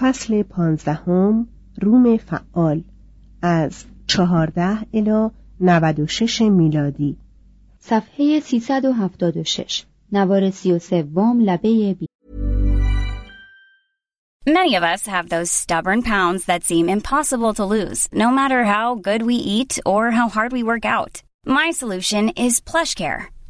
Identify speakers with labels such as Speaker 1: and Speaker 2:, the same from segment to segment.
Speaker 1: فصل پانزدهم روم فعال از چهارده الی 96 میلادی
Speaker 2: صفحه 376 نوار 33 لبه بی
Speaker 3: Many of us have those stubborn pounds that seem impossible to lose, no matter how good we eat or how hard we work out. My solution is PlushCare.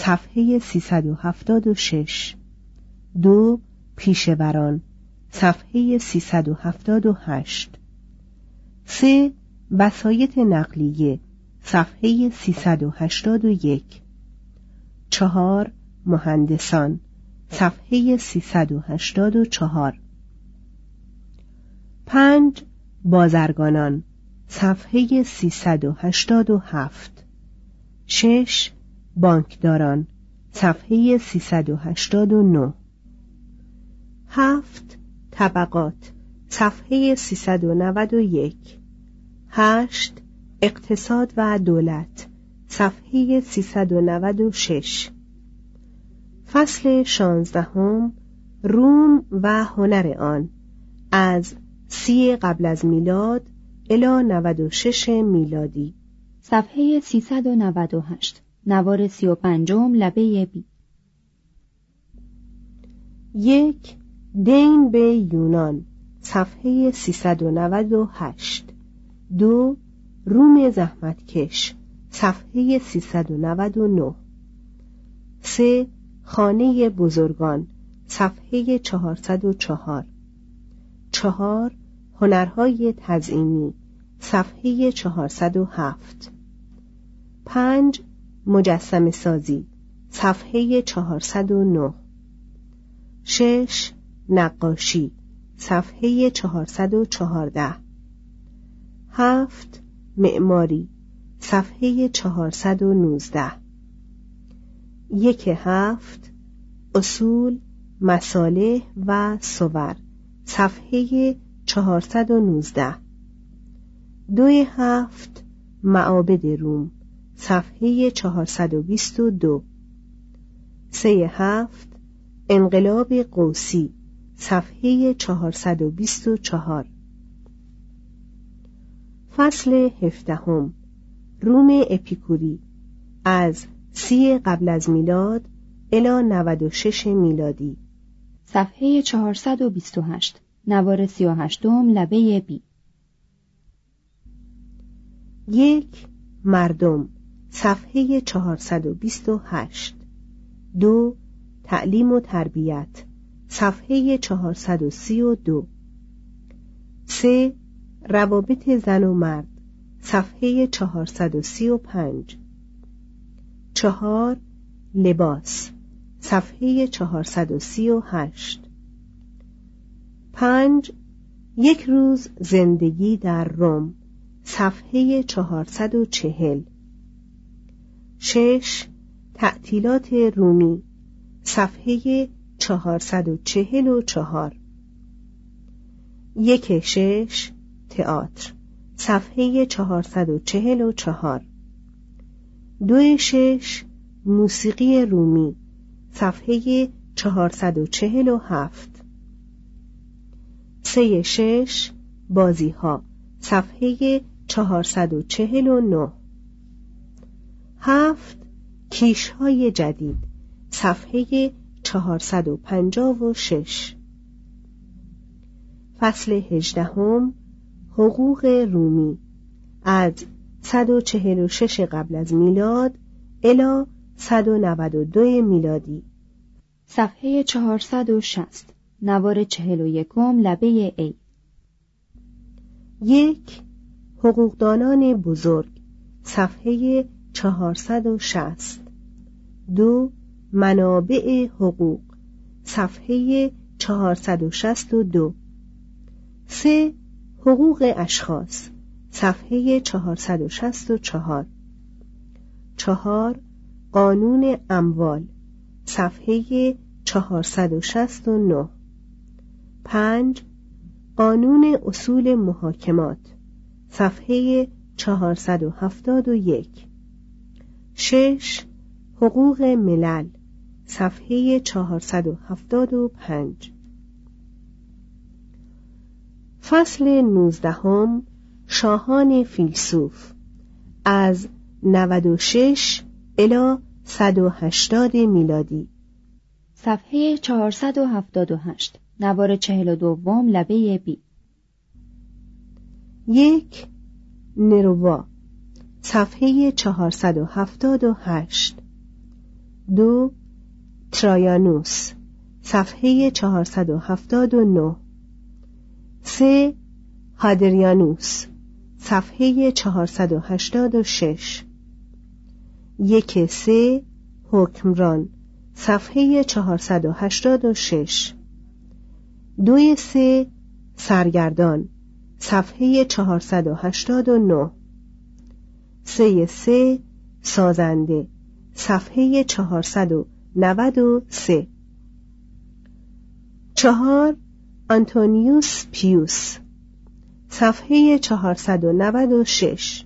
Speaker 1: صفحه 376 دو پیشوران. صفحه 378 سه وسایط نقلیه. صفحه 381 چهار مهندسان. صفحه 384 پنج بازرگانان. صفحه 387 شش بانکداران صفحه 389 هفت طبقات صفحه 391 هشت اقتصاد و دولت صفحه 396 فصل شانزدهم روم و هنر آن. از سی قبل از میلاد الی 96 میلادی.
Speaker 2: صفحه 398 نوار 35 لبه بی.
Speaker 1: یک دین به یونان صفحه 398 دو روم زحمتکش صفحه 399 سه خانه بزرگان صفحه 404 چهار. هنرهای تزئینی صفحه 407 پنج مجسم سازی صفحه 409 شش نقاشی صفحه 414 هفت معماری صفحه 419 یک هفت اصول مساله و صور صفحه 419 دوی هفت معابد روم. صفحه 422 سه هفت انقلاب قوسی صفحه 424 فصل هفدهم روم اپیکوری. از سی قبل از میلاد الی 96 میلادی.
Speaker 2: صفحه 428 نوار 38 لبه بی.
Speaker 1: یک مردم. صفحه 428 دو تعلیم و تربیت. صفحه 432 سه روابط زن و مرد. صفحه 435 چهار لباس. صفحه 438 پنج یک روز زندگی در روم. صفحه 440 شش تعطیلات رومی صفحه 444 یک شش تئاتر صفحه 444 دو شش موسیقی رومی صفحه 447 سه شش بازی ها صفحه 449 هفت کیش های جدید صفحه 456 فصل هجدهم حقوق رومی. از 146 قبل از میلاد الی 192 میلادی.
Speaker 2: صفحه 460 نوار 41 لبه ای
Speaker 1: یک حقوقدانان بزرگ صفحه 460 دو منابع حقوق صفحه 462 سه حقوق اشخاص صفحه 464 چهار. قانون اموال صفحه 469 پنج قانون اصول محاکمات صفحه 471 شش حقوق ملل صفحه 475 فصل نوزدهم شاهان فیلسوف از 96 الی 180 میلادی.
Speaker 2: صفحه 478 نوار 42 لبه بی.
Speaker 1: یک نروا صفحه 478 دو ترایانوس صفحه 479 سه هادریانوس صفحه 486 یک سه حکمران صفحه 486 دوی سه سرگردان صفحه 489 سه سه سازنده صفحه 493 چهار آنتونیوس پیوس صفحه 496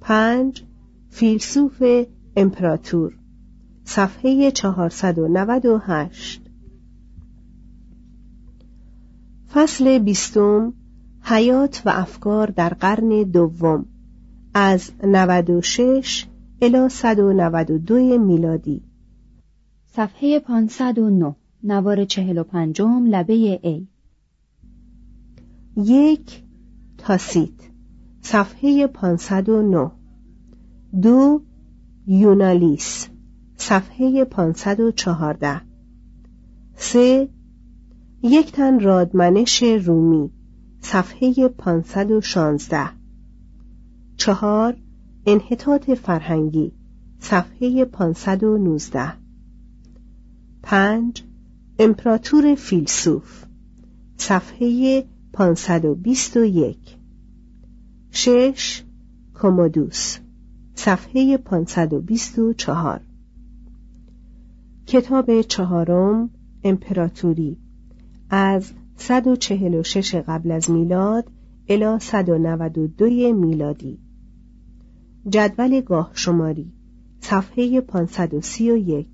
Speaker 1: پنج فیلسوف امپراتور صفحه 498 فصل بیستم حیات و افکار در قرن دوم. از 96 الی 192 میلادی.
Speaker 2: صفحه 509 نوار 45 لبه ای.
Speaker 1: یک تاسیت صفحه 509 دو یونالیس صفحه 514 سه یک تن رادمنش رومی صفحه 516 چهار انحطاط فرهنگی صفحه 519 پنج امپراتور فیلسوف صفحه 521 شش کومودوس صفحه 524 کتاب چهارم امپراتوری از 146 قبل از میلاد الی 192 میلادی. جدول گاه شماری صفحه 531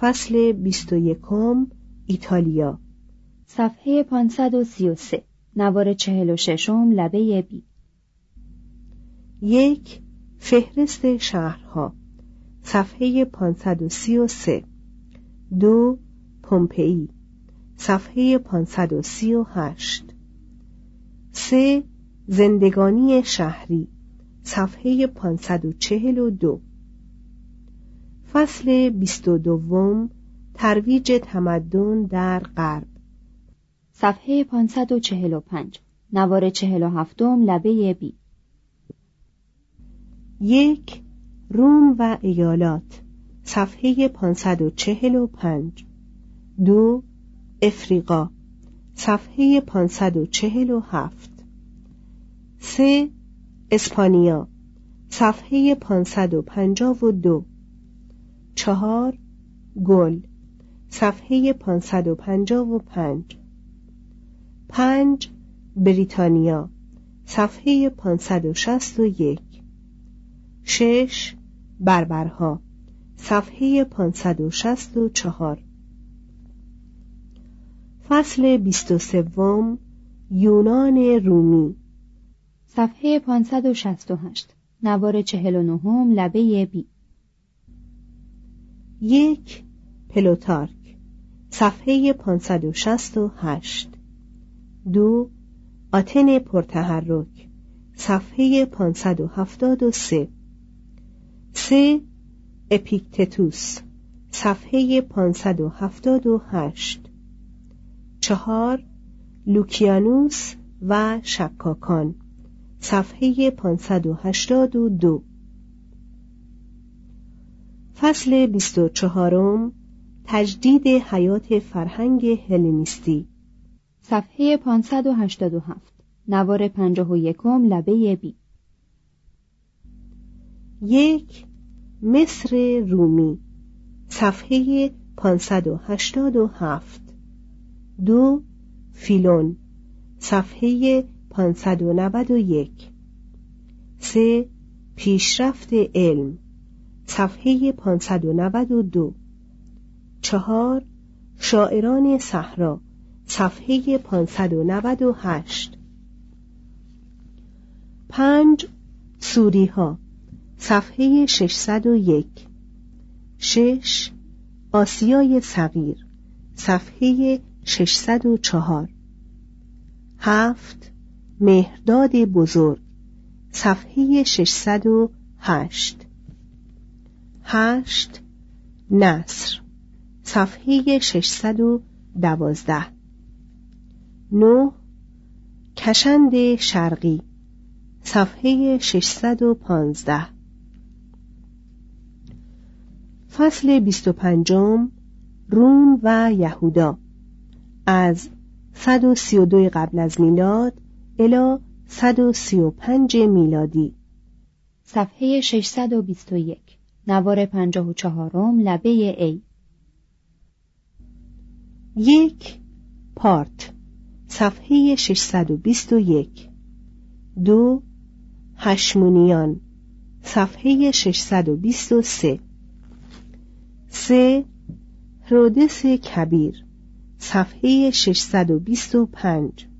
Speaker 1: فصل 21 ایتالیا
Speaker 2: صفحه 533 نوار 46 لبه بی.
Speaker 1: یک فهرست شهرها صفحه 533 دو پومپئی صفحه 538 سه زندگانی شهری. صفحه 542 فصل 22 ترویج تمدن در غرب.
Speaker 2: صفحه 545 نوار 47 لبه بی.
Speaker 1: یک. روم و ایالات. صفحه 545 دو. افریقا. صفحه 547 سه. اسپانیا صفحه 552 چهار گل صفحه 555 پنج. بریتانیا صفحه 561 شش بربرها صفحه 564 فصل 23 یونان رومی.
Speaker 2: صفحه 568 نوار 49 لبه بی.
Speaker 1: یک پلوتارک صفحه 568 دو آتن پرتحرک صفحه 573 سه. اپیکتتوس صفحه 578 چهار لوکیانوس و شکاکان. صفحه 582 فصل 24 تجدید حیات فرهنگ هلنیستی.
Speaker 2: صفحه 587 نوار 51 لبه بی.
Speaker 1: یک. مصر رومی. صفحه 587 دو. فیلون. صفحه 591 سه پیشرفت علم صفحه 592 چهار شاعران صحرا صفحه 598 پنج سوری ها صفحه 601 شش آسیای صغیر صفحه 604 هفت مهرداد بزرگ صفحه 608 هشت. نصر صفحه 612 نه کشند شرقی صفحه 615 فصل 25 روم و یهودا. از 132 قبل از میلاد الی 135 میلادی.
Speaker 2: صفحه 621 نوار 54 لبه ای.
Speaker 1: یک پارت صفحه 621 دو هشمونیان صفحه 623 سه. هرودس کبیر صفحه 625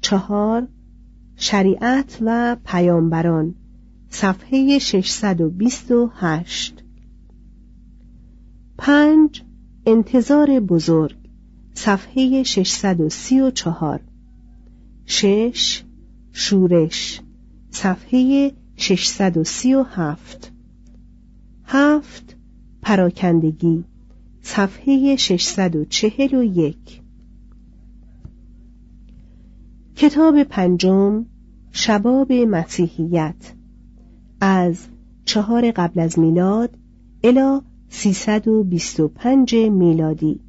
Speaker 1: چهار شریعت و پیامبران صفحه 628 پنج انتظار بزرگ صفحه 634 شش شورش صفحه 637 هفت. پراکندگی صفحه 641 کتاب پنجم شباب مسیحیت از چهار قبل از میلاد الی 325 میلادی.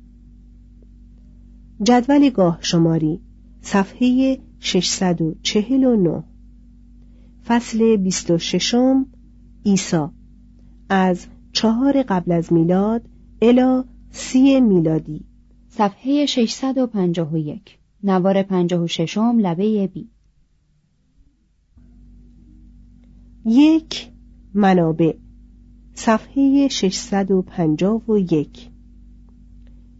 Speaker 1: جدول گاه شماری صفحه 649 فصل 26 عیسی از چهار قبل از میلاد الا سی میلادی.
Speaker 2: صفحه 651 نوار 56 لبه بی.
Speaker 1: یک منابع. صفحه 651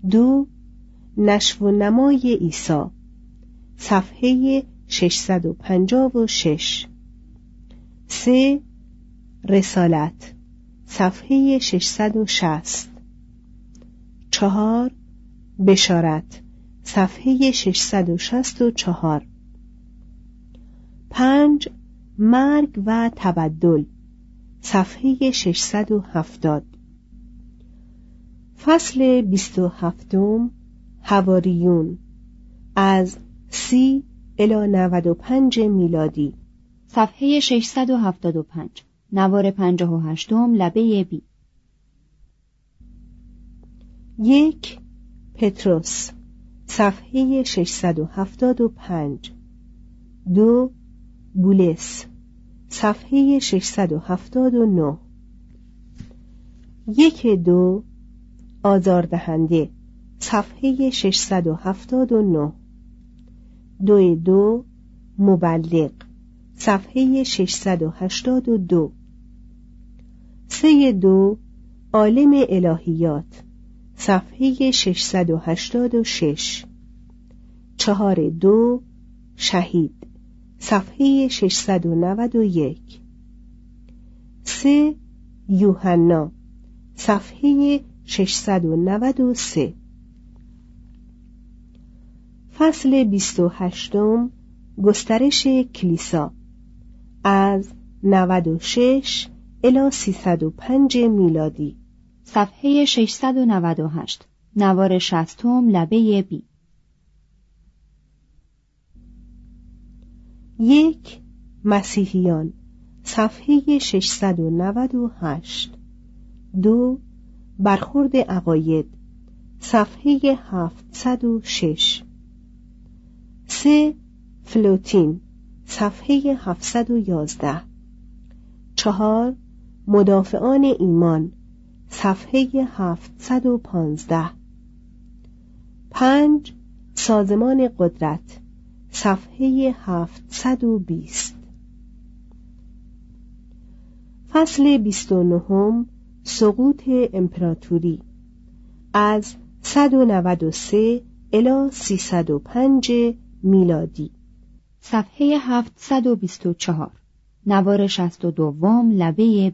Speaker 1: دو نشو و نمای عیسی. صفحه 656 سه رسالت. صفحه 660 چهار بشارت. صفحه 664 پنج مرگ و تبدل. صفحه 670 فصل 27 هواریون از سی الی 95 میلادی.
Speaker 2: صفحه 675 نوار 58 لبه بی.
Speaker 1: یک پتروس. صفحه 675 دو بولس. صفحه 679 یک دو آزاردهنده. صفحه 679 دو دو مبلغ. صفحه 682 سه دو عالم الهیات. صفحه 686 چهار دو شهید. صفحه 691 سه یوحنا. صفحه 693 فصل 28 گسترش کلیسا. از 96 الی 305 میلادی.
Speaker 2: صفحه 698 نوار شستم لبه بی.
Speaker 1: یک مسیحیان صفحه 698 دو برخورد عقاید صفحه 706 سه فلوتین صفحه 711 چهار مدافعان ایمان صفحه 715 پنج سازمان قدرت صفحه 720 فصل 29 سقوط امپراتوری. از 193 الی 305 میلادی.
Speaker 2: صفحه 724 نوار 62 لبه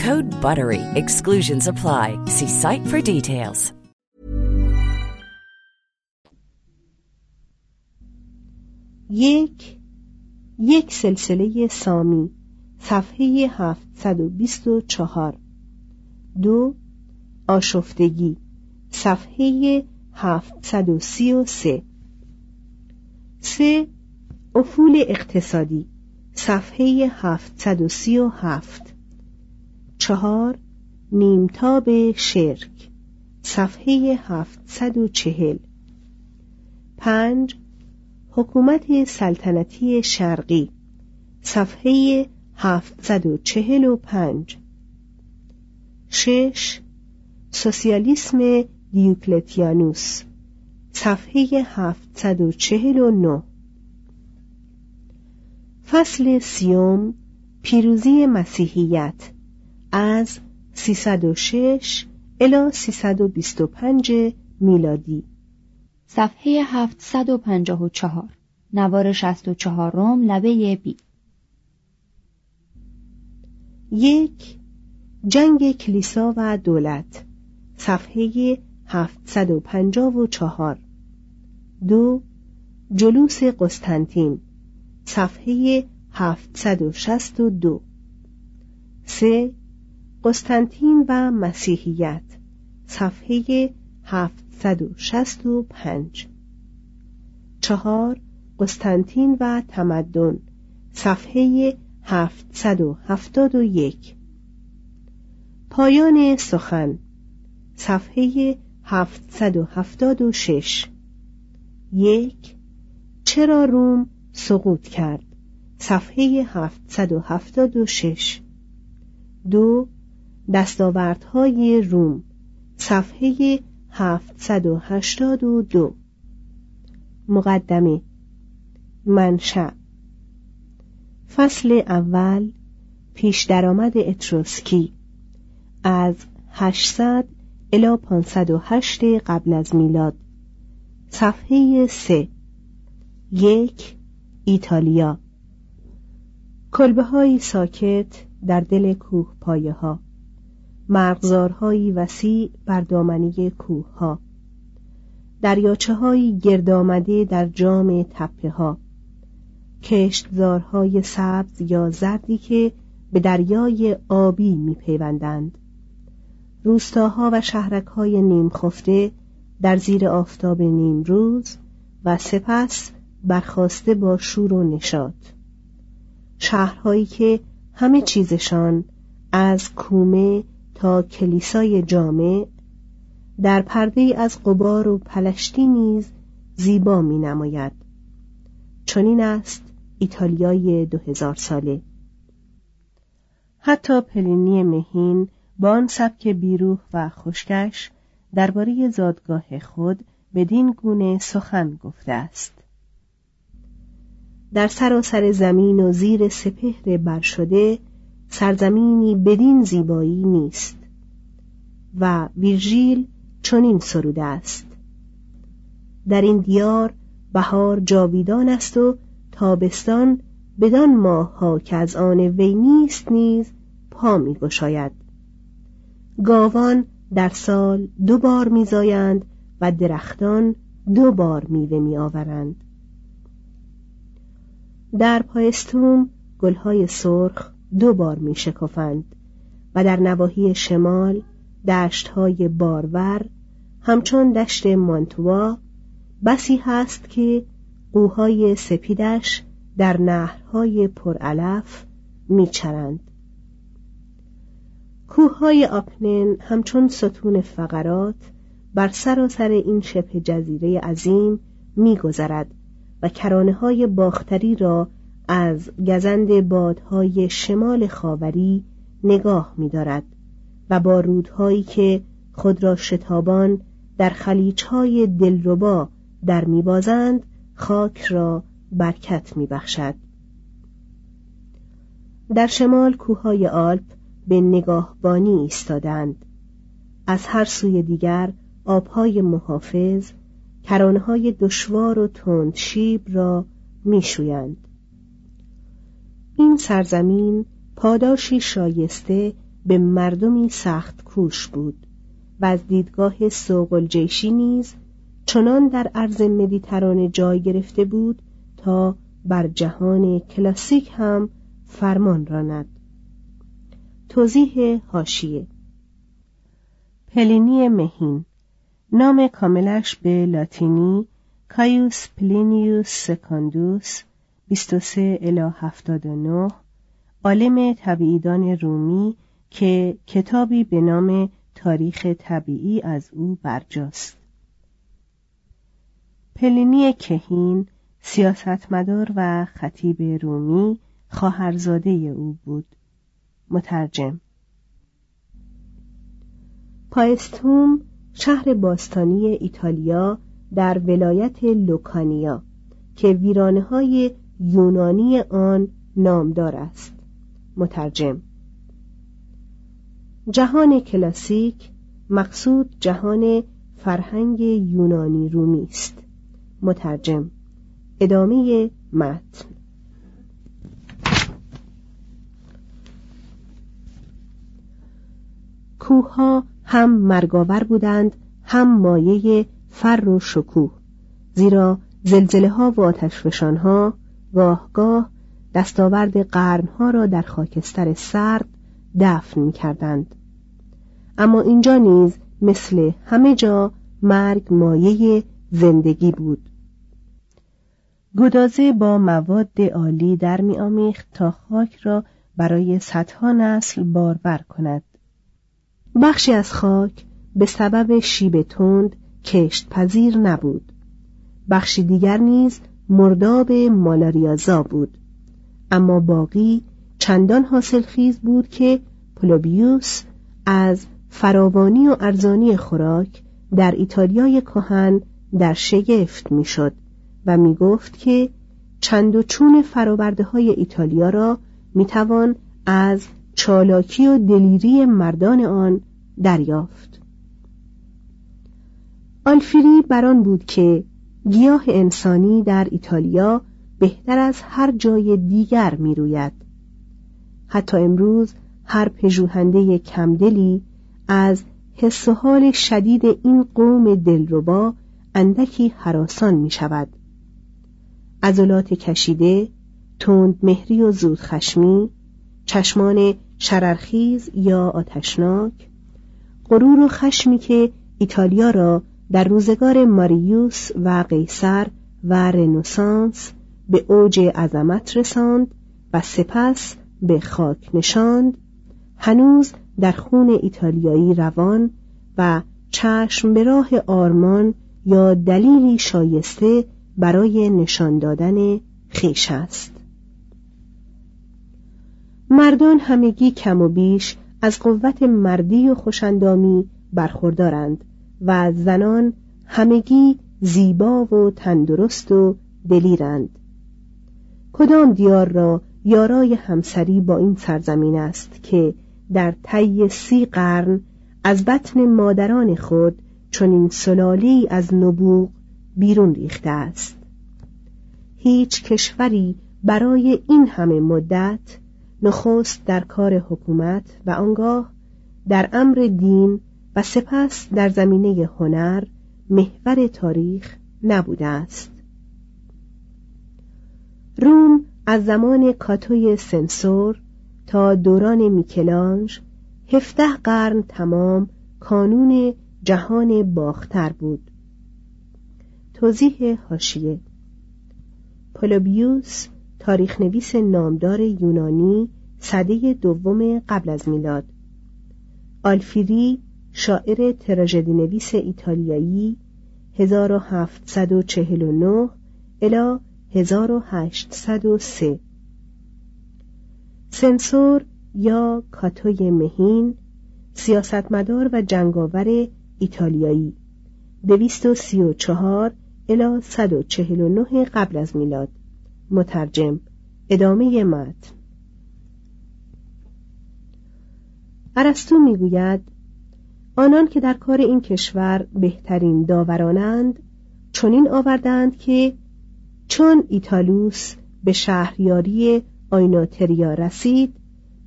Speaker 4: Code BUTTERY. Exclusions apply. See site for details.
Speaker 1: یک یک سلسله سامی صفحه 724 دو آشفتگی صفحه 733 سه افول اقتصادی صفحه 737 چهار نیمتاب شرک صفحه 740 پنج حکومت سلطنتی شرقی صفحه 745 شش سوسیالیسم دیوکلتیانوس صفحه 749 فصل سیوم پیروزی مسیحیت. از 306 الی 325 میلادی.
Speaker 2: صفحه 754 نوار 64 روم لبه بی.
Speaker 1: یک جنگ کلیسا و دولت. صفحه 754 دو جلوس قسطنطین. صفحه 762 سه قسطنطین و مسیحیت صفحه 765 چهار قسطنطین و تمدن صفحه 771 پایان سخن صفحه 776 یک چرا روم سقوط کرد؟ صفحه 776 دو دستاوردهای روم صفحه 782 مقدمه منشأ. فصل اول پیش درآمد اتروسکی. از 800 الی 508 قبل از میلاد. صفحه 3 یک ایتالیا. کلبه های ساکت در دل کوه پایه ها مرغزارهایی وسیع بر دامنی کوه ها دریاچه های گرد آمده در جام تپه ها کشتزارهای سبز یا زردی که به دریای آبی می پیوندند روستاها و شهرک های نیم خفته در زیر آفتاب نیم روز و سپس برخواسته با شور و نشاط. شهرهایی که همه چیزشان از کومه تا کلیسای جامع در پرده از قبار و پلشتی نیز زیبا می نماید چنین است ایتالیای دو هزار ساله. حتی پلینی مهین با آن سبک بیروح و خشکش درباره زادگاه خود بدین گونه سخن گفته است. در سراسر زمین و زیر سپهر بر شده سرزمینی بدین زیبایی نیست و ویرژیل چنین سروده است. در این دیار بهار جاویدان است و تابستان بدان ماه ها که از آن وی نیست نیز پا می گشاید گاوان در سال دو بار میزایند و درختان دو بار میوه میآورند. در پایستوم گلهای سرخ دو بار می شکفند و در نواحی شمال دشتهای بارور همچون دشت مانتوا بسی هست که قوهای سپیدش در نهرهای پرعلف میچرند کوههای آپنن همچون ستون فقرات بر سراسر این شبه جزیره عظیم میگذرد و کرانه های باختری را از گزند بادهای شمال خاوری نگاه می‌دارد و با رودهایی که خود را شتابان در خلیجهای دلربا در میبازند خاک را برکت میبخشد. در شمال کوههای آلپ به نگاهبانی ایستادند. از هر سوی دیگر آبهای محافظ کرانهای دشوار و تند شیب را میشویند. این سرزمین پاداشی شایسته به مردمی سخت کوش بود و از دیدگاه سوق الجیشی نیز چنان در عرض مدیترانه جای گرفته بود تا بر جهان کلاسیک هم فرمان راند. توضیح حاشیه پلینی مهین. نام کاملش به لاتینی کایوس پلینیوس سکاندوس 23 الی 79 عالم طبیعیدان رومی که کتابی به نام تاریخ طبیعی از او برجاست. پلینی کهین سیاستمدار و خطیب رومی خواهرزاده او بود. مترجم پایستوم شهر باستانی ایتالیا در ولایت لوکانیا که ویرانه های یونانی آن نامدار است. مترجم. جهان کلاسیک مقصود جهان فرهنگ یونانی رومی است. مترجم. ادامه متن. کوه هم مرگاور بودند هم مایه فر و شکوه زیرا زلزله ها و آتشفشان ها گاه گاه دستاورد قرنها را در خاکستر سرد دفن می کردند. اما اینجا نیز مثل همه جا مرگ مایه زندگی بود. گدازه با مواد عالی در می آمیخت تا خاک را برای صدها نسل بارور کند. بخشی از خاک به سبب شیب تند کشت پذیر نبود. بخشی دیگر نیز مرداب مالاریازا بود. اما باقی چندان حاصل خیز بود که پلوبیوس از فراوانی و ارزانی خوراک در ایتالیای کهن در شگفت می‌شد و می گفت که چند و چون فراورده های ایتالیا را می‌توان از چالاکی و دلیری مردان آن دریافت. آلفیری بران بود که گیاه انسانی در ایتالیا بهتر از هر جای دیگر می روید. حتی امروز هر پژوهنده کمدلی از حس و حال شدید این قوم دلربا اندکی حراسان می شود. عضلات کشیده، تند مهری و زود خشمی، چشمان شررخیز یا آتشناک، غرور و خشمی که ایتالیا را در روزگار ماریوس و قیصر و رنسانس به اوج عظمت رساند و سپس به خاک نشاند. هنوز در خون ایتالیایی روان و چشم به راه آرمان یا دلیلی شایسته برای نشان دادن خیش است. مردان همگی کم و بیش از قوت مردی و خوشندامی برخوردارند. و زنان همگی زیبا و تندرست و دلیرند. کدام دیار را یارای همسری با این سرزمین است که در طی سی قرن از بطن مادران خود چنین سلالی از نبوغ بیرون ریخته است؟ هیچ کشوری برای این همه مدت نخست در کار حکومت و آنگاه در امر دین و سپس در زمینه هنر محور تاریخ نبوده است. روم از زمان کاتوی سنسور تا دوران میکلانج هفته قرن تمام کانون جهان باختر بود. توضیح هاشیه پولوبیوس تاریخ نویس نامدار یونانی صده دوم قبل از میلاد. آلفیری شاعر تراژدی نویس ایتالیایی 1749 الی 1803 سنسور یا کاتوی مهین سیاستمدار و جنگاور ایتالیایی 234 الی 149 قبل از میلاد. مترجم ادامه متن. ارسطو می‌گوید آنان که در کار این کشور بهترین داورانند چنین آوردند که چون ایتالوس به شهریاری آیناتریا رسید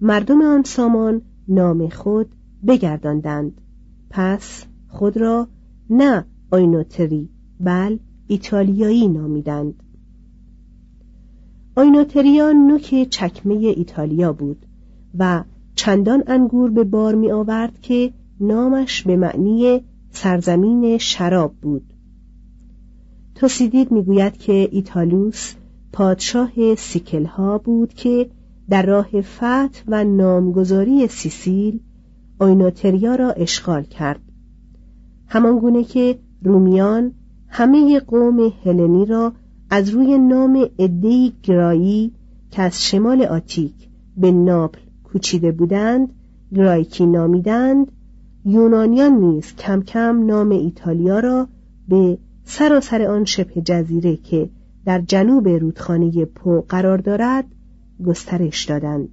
Speaker 1: مردم آن سامان نام خود بگرداندند. پس خود را نه آیناتری بل ایتالیایی نامیدند. آیناتریا نوک چکمه ایتالیا بود و چندان انگور به بار می آورد که نامش به معنی سرزمین شراب بود. توسیدید می‌گوید که ایتالوس پادشاه سیکلها بود که در راه فتح و نامگذاری سیسیل آیناتریا را اشغال کرد. همانگونه که رومیان همه قوم هلنی را از روی نام ادهی گرایی که از شمال آتیک به ناپل کوچیده بودند گرایکی نامیدند یونانیان نیز کم کم نام ایتالیا را به سراسر آن شبه جزیره که در جنوب رودخانه پو قرار دارد گسترش دادند.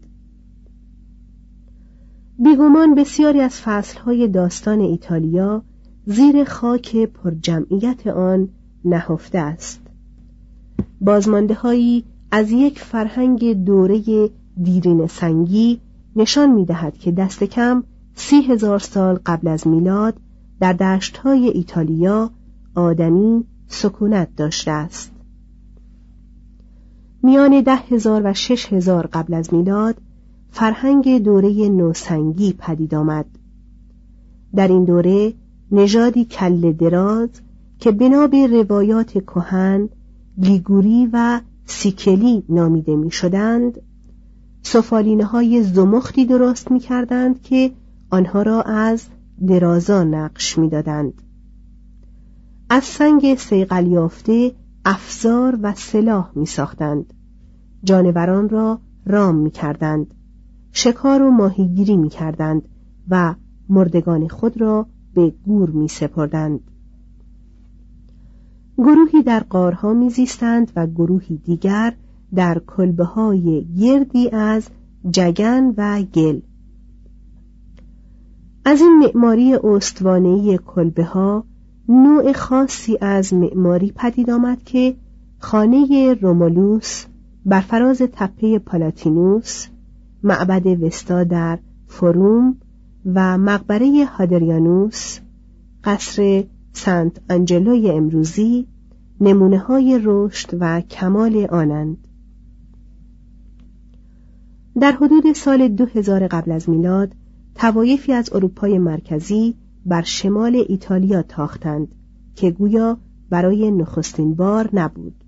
Speaker 1: بیگمان بسیاری از فصلهای داستان ایتالیا زیر خاک پرجمعیت آن نهفته است. بازمانده هایی از یک فرهنگ دوره دیرین سنگی نشان می دهد که دست کم سی هزار سال قبل از میلاد در دشتهای ایتالیا آدمی سکونت داشته است. میان ده هزار و شش هزار قبل از میلاد فرهنگ دوره نوسنگی پدید آمد. در این دوره نژادی کل دراز که بنا به روایات کهن لیگوری و سیکلی نامیده می شدند سفالینه های زمختی درست می کردند که آنها را از درازا نقش می دادند. از سنگ سیقل یافته افزار و سلاح می ساختند. جانوران را رام می کردند. شکار و ماهیگیری می کردند و مردگان خود را به گور می سپردند. گروهی در قارها میزیستند و گروهی دیگر در کلبه های گردی از جگن و گل از این معماری استوانهی کلبه ها نوع خاصی از معماری پدید آمد که خانه رومولوس بر فراز تپه پالاتینوس معبد وستا در فروم و مقبره هادریانوس قصر سنت انجلوی امروزی نمونه های رشد و کمال آنند. در حدود سال 2000 قبل از میلاد توایفی از اروپای مرکزی بر شمال ایتالیا تاختند که گویا برای نخستین بار نبود.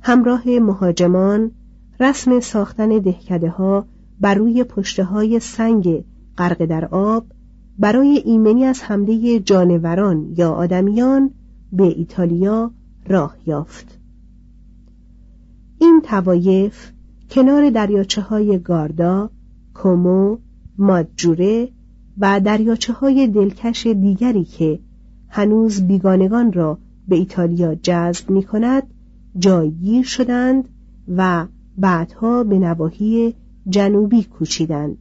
Speaker 1: همراه مهاجمان رسم ساختن دهکده ها بر روی پشته های سنگ غرق در آب برای ایمنی از حمله جانوران یا آدمیان به ایتالیا راه یافت. این توایف کنار دریاچه های گاردا، کومو، مادجوره و دریاچه های دلکش دیگری که هنوز بیگانگان را به ایتالیا جذب می کند جایگیر شدند و بعدها به نواحی جنوبی کوچیدند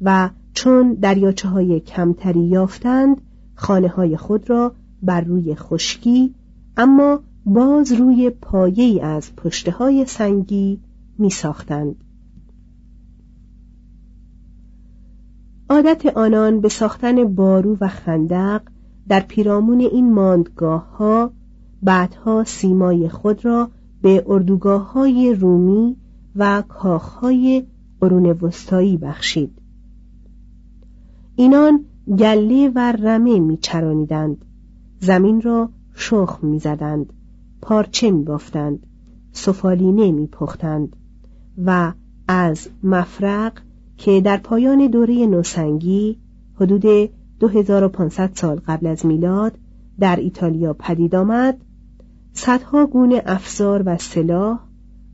Speaker 1: و چون دریاچه های کمتری یافتند خانه های خود را بر روی خشکی اما باز روی پایه از پشته های سنگی می ساختند. عادت آنان به ساختن بارو و خندق در پیرامون این ماندگاه ها بعدها سیمای خود را به اردوگاه های رومی و کاخ های قرون وسطایی بخشید. اینان گله و رمه میچرانیدند زمین را شخم می‌زدند پارچه میبافتند سفالینه میپختند و از مفرق که در پایان دوره نوسنگی حدود 2500 سال قبل از میلاد در ایتالیا پدید آمد صدها گونه افزار و سلاح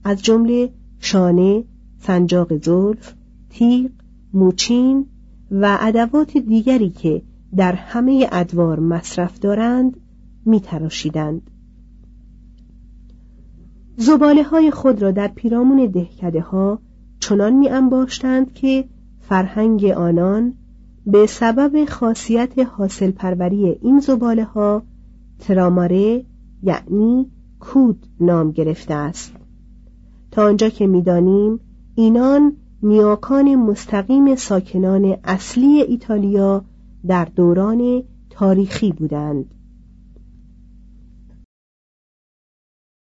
Speaker 1: از جمله شانه، سنجاق زلف، تیغ، موچین و ادوات دیگری که در همه ادوار مصرف دارند می تراشیدند. زباله های خود را در پیرامون دهکده ها چنان می انباشتند که فرهنگ آنان به سبب خاصیت حاصل پروری این زباله ها تراماره یعنی کود نام گرفته است. تا آنجا که می‌دانیم اینان نیاکان مستقیم ساکنان اصلی ایتالیا در دوران تاریخی بودند.